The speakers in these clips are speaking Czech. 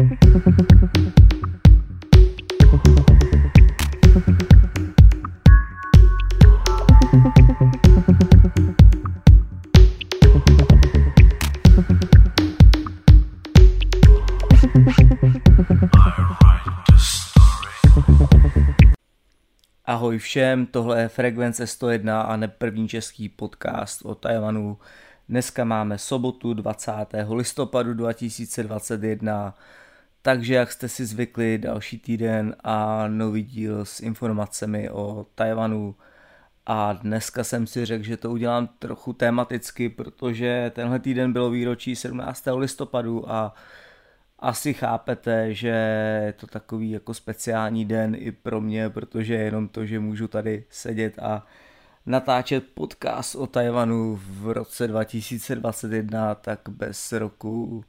Ahoj všem, tohle je Frekvence 101 a ne první český podcast o Tajvanu. Dneska máme sobotu 20. listopadu 2021, takže jak jste si zvykli, další týden a nový díl s informacemi o Tajvanu. A dneska jsem si řekl, že to udělám trochu tematicky, protože tenhle týden bylo výročí 17. listopadu a asi chápete, že je to takový jako speciální den i pro mě, protože jenom to, že můžu tady sedět a natáčet podcast o Tajvanu v roce 2021, tak bez roku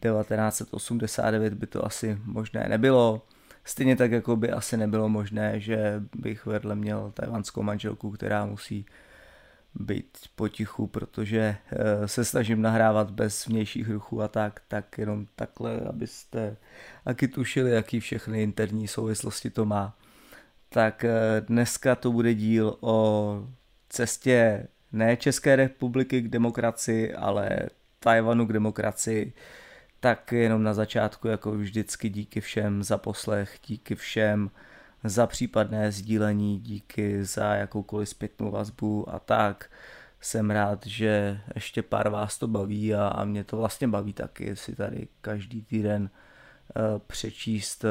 1989 by to asi možné nebylo. Stejně tak, jako by asi nebylo možné, že bych vedle měl tajvanskou manželku, která musí být potichu, protože eh, se snažím nahrávat bez vnějších ruchů a tak, tak jenom takhle, abyste taky tušili, jaký všechny interní souvislosti to má. Tak eh, dneska to bude díl o cestě ne České republiky k demokracii, ale Tajvanu k demokracii. Tak jenom na začátku, jako vždycky, díky všem za poslech, díky všem za případné sdílení, díky za jakoukoliv zpětnou vazbu a tak. Jsem rád, že ještě pár vás to baví a, a mě to vlastně baví taky, si tady každý týden uh, přečíst uh,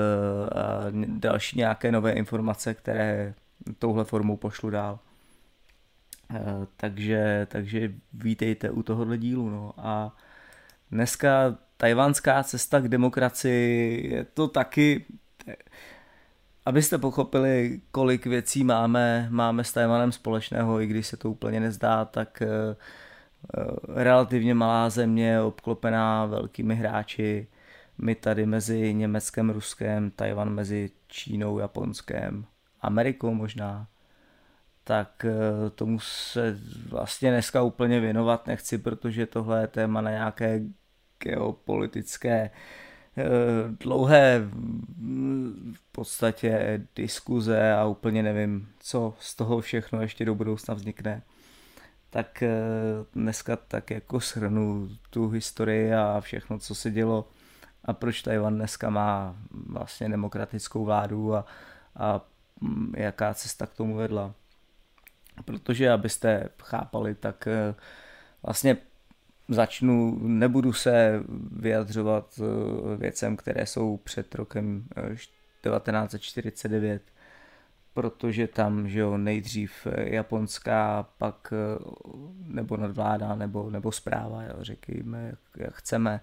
další nějaké nové informace, které touhle formou pošlu dál. Uh, takže, takže vítejte u tohohle dílu. No. A dneska tajvanská cesta k demokracii je to taky Abyste pochopili, kolik věcí máme, máme s Tajvanem společného, i když se to úplně nezdá, tak eh, eh, relativně malá země, obklopená velkými hráči, my tady mezi Německem, Ruskem, Tajvan mezi Čínou, Japonskem, Amerikou možná, tak eh, tomu se vlastně dneska úplně věnovat nechci, protože tohle je téma na nějaké geopolitické Eh, dlouhé v podstatě diskuze a úplně nevím, co z toho všechno ještě do budoucna vznikne. Tak eh, dneska tak jako shrnu tu historii a všechno, co se dělo a proč Tajvan dneska má vlastně demokratickou vládu a, a mm, jaká cesta k tomu vedla. Protože abyste chápali, tak eh, vlastně začnu, nebudu se vyjadřovat eh, věcem, které jsou před rokem 1949, eh, protože tam, že jo, nejdřív eh, japonská, pak nebo nadvláda, nebo, nebo zpráva, jo, řekněme, jak, jak chceme,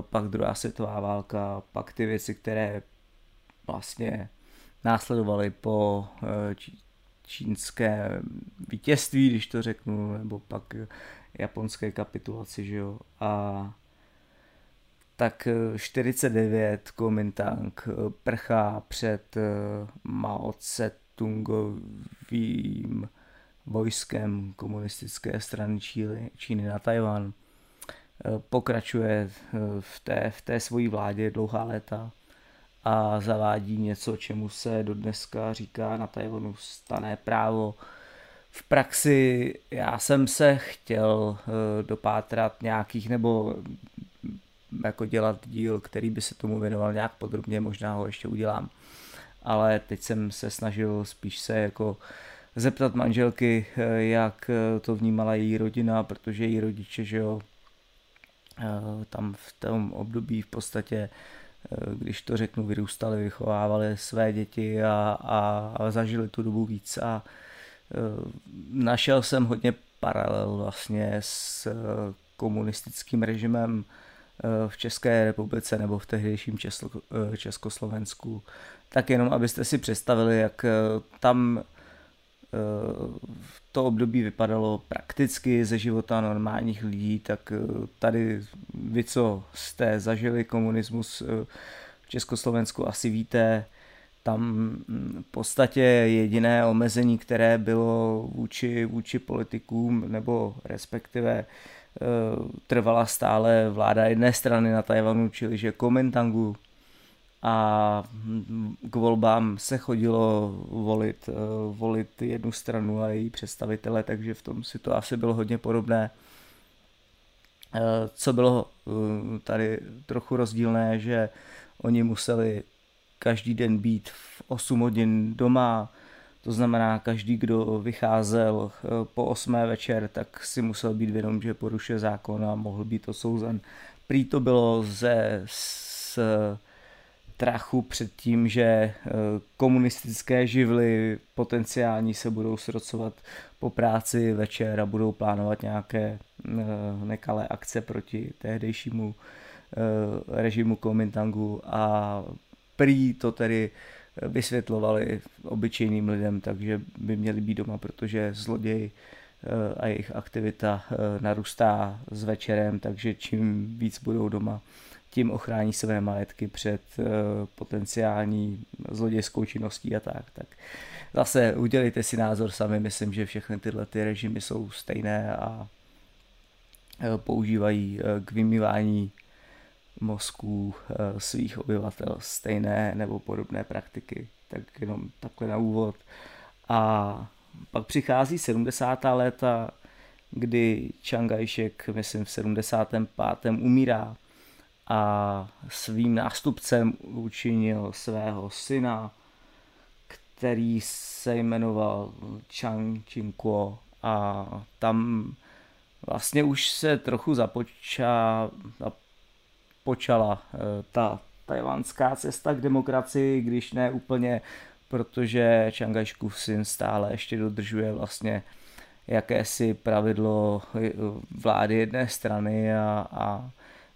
pak druhá světová válka, pak ty věci, které vlastně následovaly po čínské vítězství, když to řeknu, nebo pak japonské kapitulaci, že jo. A tak 49 eh, Kuomintang eh, prchá před eh, Mao Tse-tungovým vojskem komunistické strany Číny, Číny na Tajvan. Pokračuje v té, v té svojí vládě dlouhá léta a zavádí něco, čemu se do dneska říká na Tajvanu stané právo v praxi já jsem se chtěl eh, dopátrat nějakých nebo jako dělat díl, který by se tomu věnoval nějak podrobně, možná ho ještě udělám. Ale teď jsem se snažil spíš se jako zeptat manželky, eh, jak eh, to vnímala její rodina, protože její rodiče, že jo, tam v tom období v podstatě, když to řeknu, vyrůstali, vychovávali své děti a, a, a zažili tu dobu víc a našel jsem hodně paralel vlastně s eh, komunistickým režimem eh, v České republice nebo v tehdejším Československu. Tak jenom, abyste si představili, jak tam to období vypadalo prakticky ze života normálních lidí, tak tady vy, co jste zažili komunismus v Československu, asi víte, tam mm, v podstatě jediné omezení, které bylo vůči, vůči politikům, nebo respektive trvala stále vláda jedné strany na Tajvanu, čili že Komentangu a k volbám se chodilo volit, volit jednu stranu a její představitele, takže v tom si to asi bylo hodně podobné. Co bylo tady trochu rozdílné, že oni museli každý den být v 8 hodin doma, to znamená, každý, kdo vycházel eh, po 8 večer, tak si musel být vědom, že porušuje zákon a mohl být osouzen. Prý to bylo ze z trachu před tím, že eh, komunistické živly potenciální se budou srocovat po práci večer a budou plánovat nějaké eh, nekalé akce proti tehdejšímu režimu Komintangu a prý to tedy vysvětlovali obyčejným lidem, takže by měli být doma, protože zloději eh, a jejich aktivita eh, narůstá s večerem, takže čím víc budou doma, tím ochrání své majetky před eh, potenciální zlodějskou činností a tak. Tak zase udělejte si názor sami, myslím, že všechny tyhle ty režimy jsou stejné a používají k vymývání mozků eh, svých obyvatel stejné nebo podobné praktiky. Tak jenom takhle na úvod. A pak přichází 70. léta, kdy Čangajšek, myslím v 75. umírá a svým nástupcem učinil svého syna, který se jmenoval Chang Chinkuo a tam vlastně už se trochu započá, počala eh, ta tajvanská cesta k demokracii, když ne úplně, protože Čangajškův syn stále ještě dodržuje vlastně jakési pravidlo eh, vlády jedné strany a, a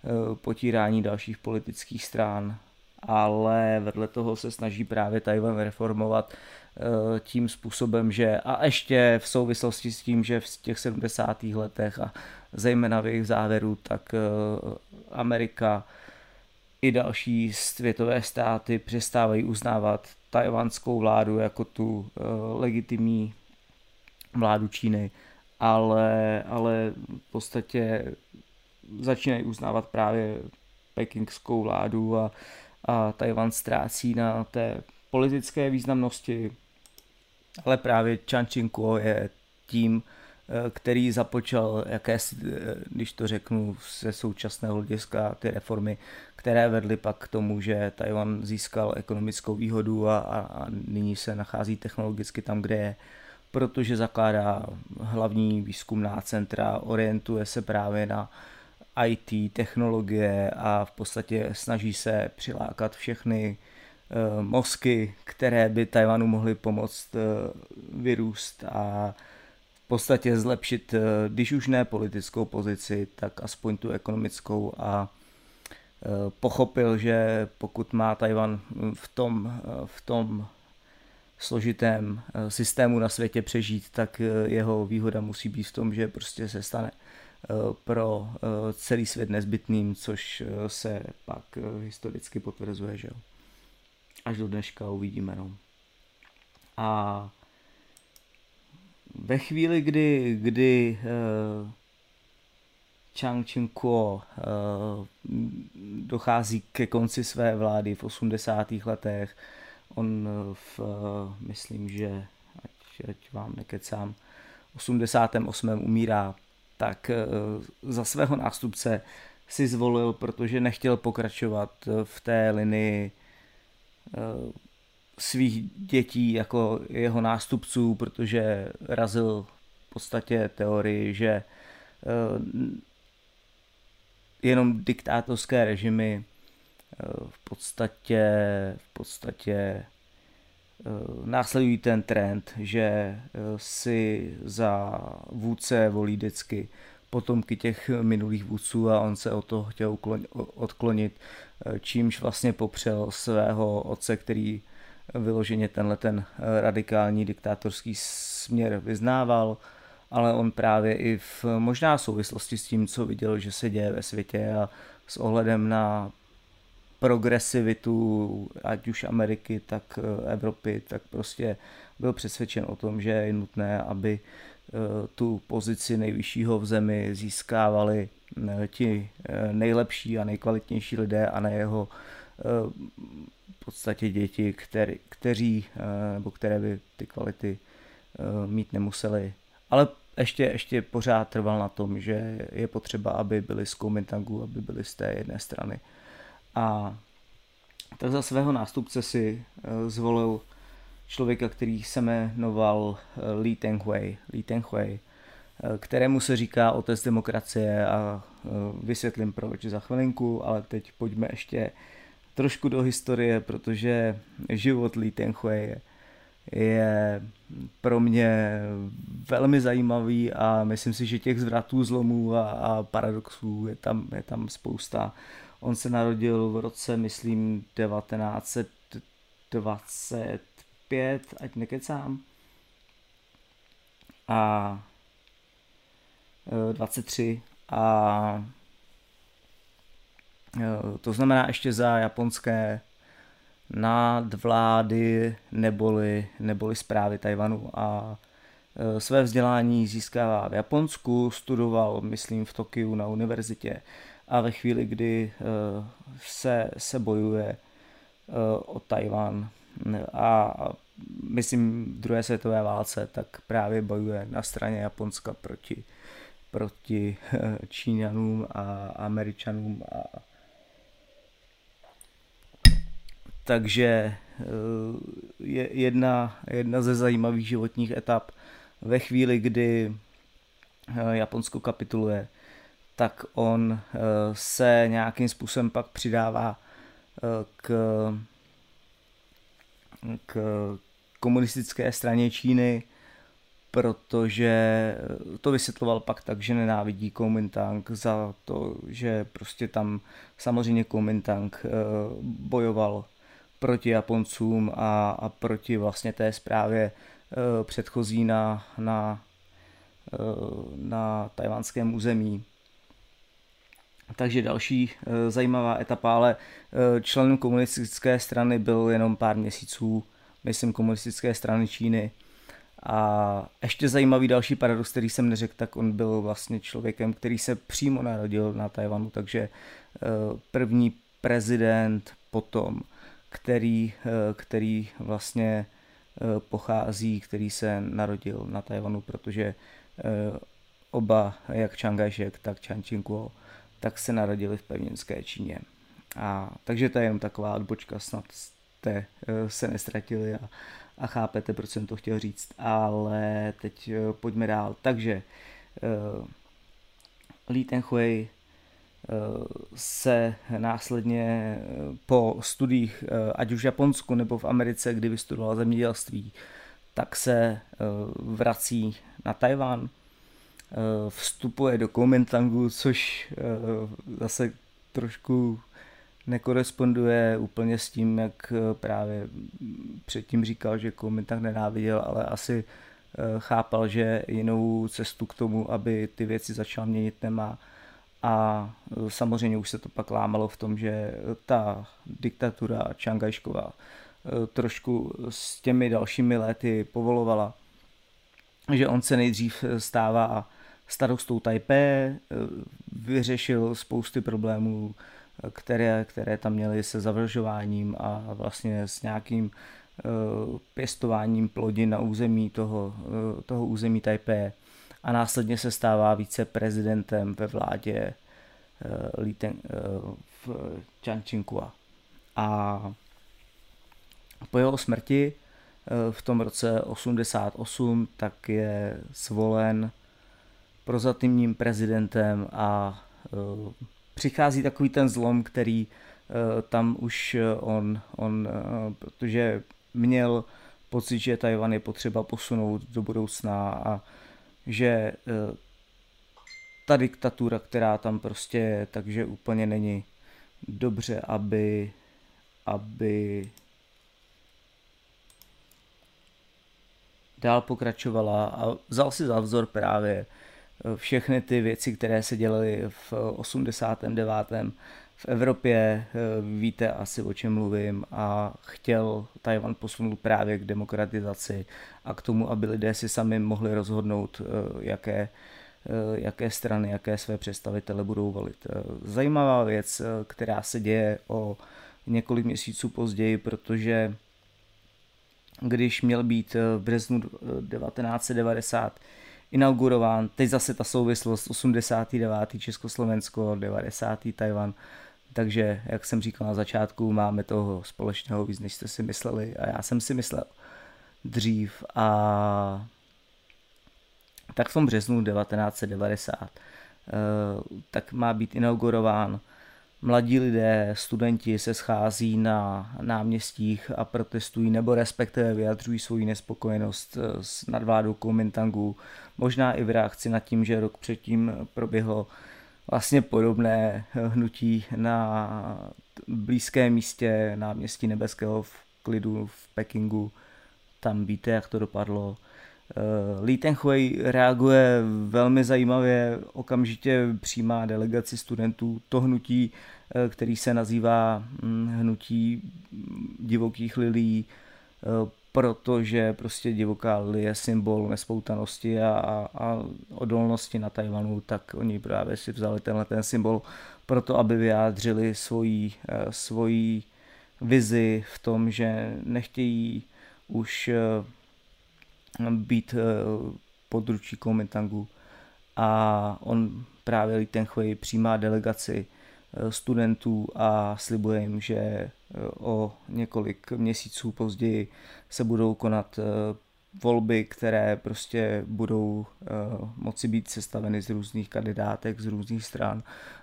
eh, potírání dalších politických stran. Ale vedle toho se snaží právě Tajvan reformovat tím způsobem, že a ještě v souvislosti s tím, že v těch 70. letech a zejména v jejich závěru, tak Amerika i další světové státy přestávají uznávat tajvanskou vládu jako tu uh, legitimní vládu Číny, ale, ale v podstatě začínají uznávat právě pekingskou vládu a, a Tajvan ztrácí na té politické významnosti, ale právě Chan Ching-kuo je tím, Eh, který započal jakési, eh, když to řeknu, ze současného hlediska ty reformy, které vedly pak k tomu, že Tajvan získal ekonomickou výhodu a, a, a nyní se nachází technologicky tam, kde je, protože zakládá hlavní výzkumná centra, orientuje se právě na IT, technologie a v podstatě snaží se přilákat všechny uh, mozky, které by Tajvanu mohly pomoct uh, vyrůst a podstatě zlepšit, eh, když už ne politickou pozici, tak aspoň tu ekonomickou a eh, pochopil, že pokud má Tajvan v tom, eh, v tom složitém systému na světě přežít, tak jeho výhoda musí být v tom, že prostě se stane pro celý svět nezbytným, což se pak historicky potvrzuje, že jo. Až do dneška uvidíme, no. A ve chvíli, kdy, kdy uh, Chang Ching-kuo uh, dochází ke konci své vlády v 80. letech, on v, uh, myslím, že ať, ať vám nekecám, 88. umírá, tak uh, za svého nástupce si zvolil, protože nechtěl pokračovat v té linii uh, svých dětí jako jeho nástupců, protože razil v podstatě teorii, že eh, jenom diktátorské režimy eh, v podstatě, v podstatě eh, následují ten trend, že si za vůdce volí vždycky potomky těch minulých vůdců a on se o to chtěl odklonit, čímž vlastně popřel svého otce, který vyloženě tenhle ten eh, radikální diktátorský směr vyznával, ale on právě i v možná souvislosti s tím, co viděl, že se děje ve světě a s ohledem na progresivitu ať už Ameriky, tak eh, Evropy, tak prostě byl přesvědčen o tom, že je nutné, aby tu pozici nejvyššího v zemi získávali ti nejlepší a nejkvalitnější lidé a ne jeho v podstatě děti, který, kteří, nebo které by ty kvality mít nemuseli. Ale ještě, ještě pořád trval na tom, že je potřeba, aby byli z Kuomintangu, aby byli z té jedné strany. A tak za svého nástupce si eh, zvolil člověka, který se jmenoval eh, Li Tenghui, Li Tenghui eh, kterému se říká otec demokracie a vysvětlím proč za chvilinku, ale teď pojďme ještě trošku do historie, protože život Li Tenghui je je pro mě velmi zajímavý a myslím si, že těch zvratů, zlomů a, a paradoxů je tam, je tam spousta. On se narodil v roce, myslím, 1925, ať nekecám. A 23 a e, to znamená ještě za japonské nadvlády neboli, neboli zprávy Tajvanu. A e, své vzdělání získává v Japonsku, studoval, myslím, v Tokiu na univerzitě a ve chvíli, kdy e, se, se bojuje e, o Tajvan a myslím v druhé světové válce, tak právě bojuje na straně Japonska proti, proti Číňanům a Američanům a takže eh, je jedna, jedna ze zajímavých životních etap. Ve chvíli, kdy eh, Japonsko kapituluje, tak on eh, se nějakým způsobem pak přidává k, k komunistické straně Číny, protože to vysvětloval pak tak, že nenávidí Kuomintang za to, že prostě tam samozřejmě Kuomintang bojoval proti Japoncům a, a proti vlastně té zprávě předchozí na, na, na tajvanském území. Takže další e, zajímavá etapa, ale e, členem komunistické strany byl jenom pár měsíců, myslím komunistické strany Číny. A ještě zajímavý další paradox, který jsem neřekl, tak on byl vlastně člověkem, který se přímo narodil na Tajvanu, takže e, první prezident potom který, eh, který vlastně eh, pochází, který se narodil na Tajvanu, protože eh, oba, jak Chiang Kai-shek, tak Chiang Ching-kuo, tak se narodili v pevninské Číně. A, takže to je jenom taková odbočka, snad jste se nestratili a, a chápete, proč jsem to chtěl říct. Ale teď pojďme dál. Takže Li Tenhui se následně po studiích, ať už v Japonsku nebo v Americe, kdy vystudoval zemědělství, tak se eh, vrací na Tajván, eh, vstupuje do Kuomintangu, což eh, zase trošku nekoresponduje úplně s tím, jak právě předtím říkal, že Kuomintang nenáviděl, ale asi chápal, že jinou cestu k tomu, aby ty věci začal měnit, nemá. A samozřejmě už se to pak lámalo v tom, že ta diktatura Čangajškova e, trošku s těmi dalšími lety povolovala, že on se nejdřív stává starostou Taipei, e, vyřešil spousty problémů, které, které tam měly se zavržováním a vlastně s nějakým pěstováním plodin na území toho, toho území Taipei a následně se stává více-prezidentem ve vládě v Chanchinkua. A po jeho smrti v tom roce 88 tak je zvolen prozatímním prezidentem a uh, přichází takový ten zlom, který uh, tam už on, on uh, protože měl pocit, že Tajvan je potřeba posunout do budoucna a že eh, ta diktatura, která tam prostě je, takže úplně není dobře, aby, aby dál pokračovala a vzal si za vzor právě eh, všechny ty věci, které se dělaly v 89. v Evropě, víte asi o čem mluvím, a chtěl Tajvan posunout právě k demokratizaci a k tomu, aby lidé si sami mohli rozhodnout, jaké, jaké strany, jaké své představitele budou volit. Zajímavá věc, která se děje o několik měsíců později, protože když měl být v březnu 1990 inaugurován. Teď zase ta souvislost 89. Československo, 90. Tajvan. Takže, jak jsem říkal na začátku, máme toho společného víc, než jste si mysleli. A já jsem si myslel dřív. A tak v tom březnu 1990 eh, tak má být inaugurován mladí lidé, studenti se schází na náměstích a protestují nebo respektive vyjadřují svoji nespokojenost eh, s nadvládou Kuomintangu. Možná i v reakci na tím, že rok předtím proběhlo vlastně podobné eh, hnutí na blízkém místě náměstí Nebeského v klidu v Pekingu. Tam víte, jak to dopadlo. Eh, Li Tenhui reaguje velmi zajímavě, okamžitě přijímá delegaci studentů to hnutí, eh, který se nazývá hm, hnutí divokých lilí, eh, protože prostě divoká lilie je symbol nespoutanosti a, a, a odolnosti na Tajvanu, tak oni právě si vzali tenhle ten symbol proto, aby vyjádřili svoji, svoji vizi v tom, že nechtějí už být eh, područí Kuomintangu a on právě Li Tenhui přijímá delegaci eh, studentů a slibuje jim, že eh, o několik měsíců později se budou konat volby, které prostě budou moci být sestaveny z různých kandidátek, z různých stran.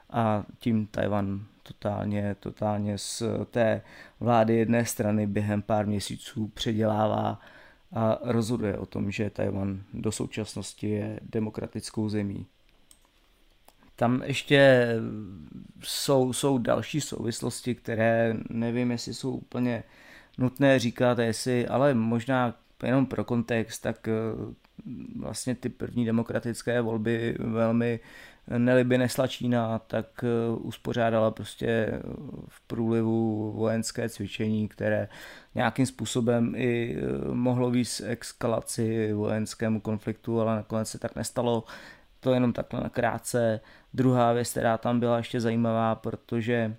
A tím Tajvan totálně, totálně z té vlády jedné strany během pár měsíců předělává a rozhoduje o tom, že Tajvan do současnosti je demokratickou zemí. Tam ještě jsou, jsou další souvislosti, které nevím, jestli jsou úplně nutné říkat, jestli, ale možná jenom pro kontext, tak eh, vlastně ty první demokratické volby velmi nelibě nesla Čína, tak eh, uspořádala prostě v průlivu vojenské cvičení, které nějakým způsobem i eh, mohlo víc eskalaci vojenskému konfliktu, ale nakonec se tak nestalo. To jenom takhle na krátce. Druhá věc, která tam byla ještě zajímavá, protože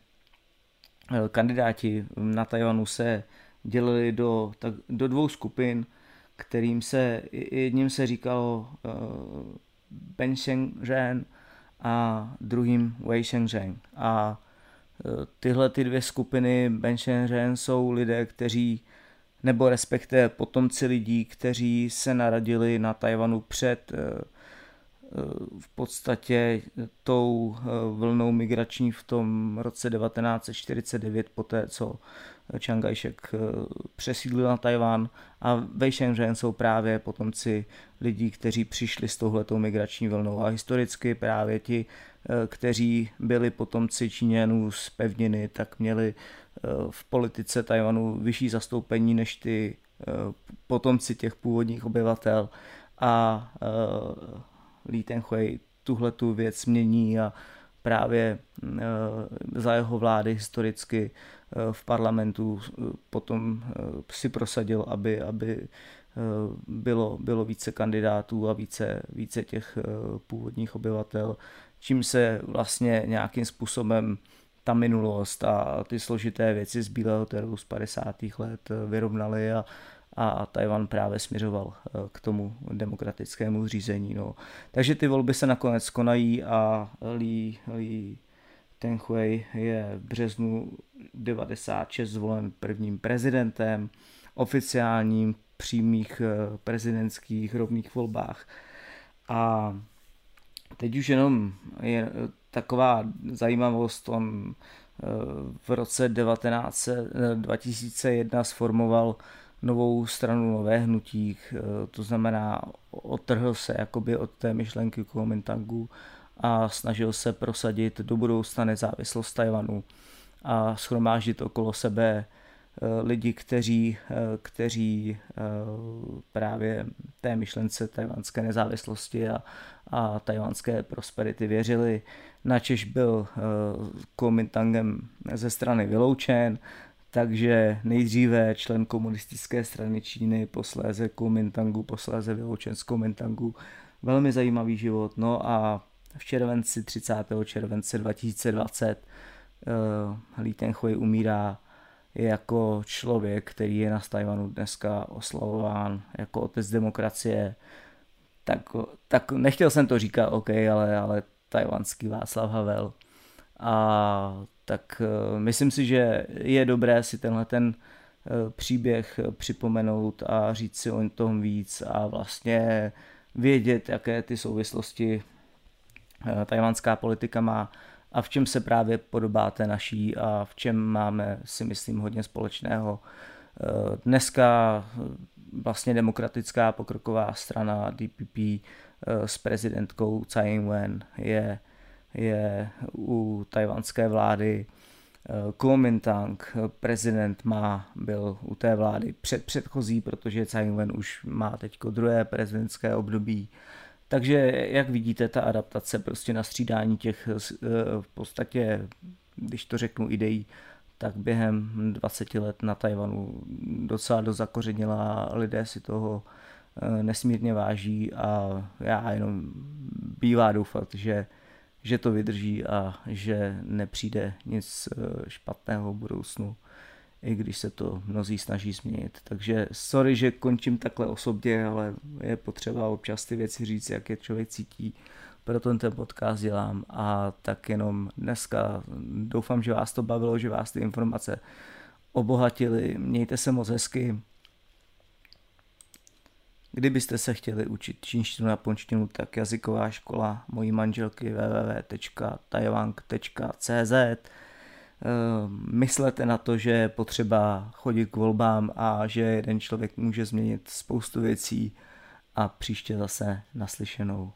eh, kandidáti na Tajvanu se dělili do, tak, do dvou skupin, kterým se, jedním se říkalo uh, Ben Sheng a druhým Wei Shengzheng. A e, tyhle ty dvě skupiny Ben Shengzheng jsou lidé, kteří nebo respektive potomci lidí, kteří se narodili na Tajvanu před e, e, v podstatě tou vlnou migrační v tom roce 1949, poté co Chiang Kai-shek eh, přesídlil na Tajván a Wei Shenzhen jsou právě potomci lidí, kteří přišli s touhletou migrační vlnou. A historicky právě ti, eh, kteří byli potomci Číňanů z pevniny, tak měli eh, v politice Tajvanu vyšší zastoupení než ty potomci těch původních obyvatel. A Li Tenhui tuhle tu věc mění a právě za jeho vlády historicky Eh, v parlamentu eh, potom eh, si prosadil, aby, aby bylo, bylo více kandidátů a více, více těch původních obyvatel, čím se vlastně nějakým způsobem ta minulost a ty složité věci z Bílého teroru z 50. let vyrovnaly a, a Tajvan právě směřoval k tomu demokratickému řízení. No. Takže ty volby se nakonec konají a Li, Li ten Hui je v březnu 96 zvolen prvním prezidentem, oficiálním přímých eh, prezidentských rovných volbách. A teď už jenom je taková zajímavost, on eh, v roce 19, 2001 sformoval novou stranu Nové hnutí, eh, to znamená odtrhl se jakoby od té myšlenky Kuomintangu a snažil se prosadit do budoucna nezávislost Tajvanu a schromáždit okolo sebe lidi, kteří, kteří právě té myšlence tajvanské nezávislosti a, a tajvanské prosperity věřili. Načež byl Kuomintangem ze strany vyloučen, takže nejdříve člen komunistické strany Číny, posléze Kuomintangu, posléze vyloučen z Kuomintangu. Velmi zajímavý život. No a v červenci, 30. července 2020 uh, Li Tenhui umírá jako člověk, který je na Tajvanu dneska oslavován jako otec demokracie. Tak, tak nechtěl jsem to říkat, OK, ale, ale tajvanský Václav Havel. A tak uh, myslím si, že je dobré si tenhle ten uh, příběh připomenout a říct si o tom víc a vlastně vědět, jaké ty souvislosti tajvanská politika má a v čem se právě podobá té naší a v čem máme, si myslím, hodně společného. Dneska vlastně demokratická pokroková strana DPP s prezidentkou Tsai Ing-wen je je u tajvanské vlády eh, Kuomintang, prezident má, byl u té vlády před předchozí, protože Tsai Ing-wen už má teď druhé prezidentské období. Takže jak vidíte, ta adaptace prostě na střídání těch eh, v podstatě, když to řeknu ideí, tak během 20 let na Tajvanu docela dost zakořenila, lidé si toho eh, nesmírně váží a já jenom bývá doufat, že že to vydrží a že nepřijde nic eh, špatného v budoucnu, i když se to mnozí snaží změnit. Takže sorry, že končím takhle osobně, ale je potřeba občas ty věci říct, jak je člověk cítí. Proto ten podcast dělám a tak jenom dneska doufám, že vás to bavilo, že vás ty informace obohatily. Mějte se moc hezky Kdybyste se chtěli učit čínštinu a ponštinu, tak jazyková škola mojí manželky www.taiwang.cz eh, Myslete na to, že je potřeba chodit k volbám a že jeden člověk může změnit spoustu věcí a příště zase naslyšenou.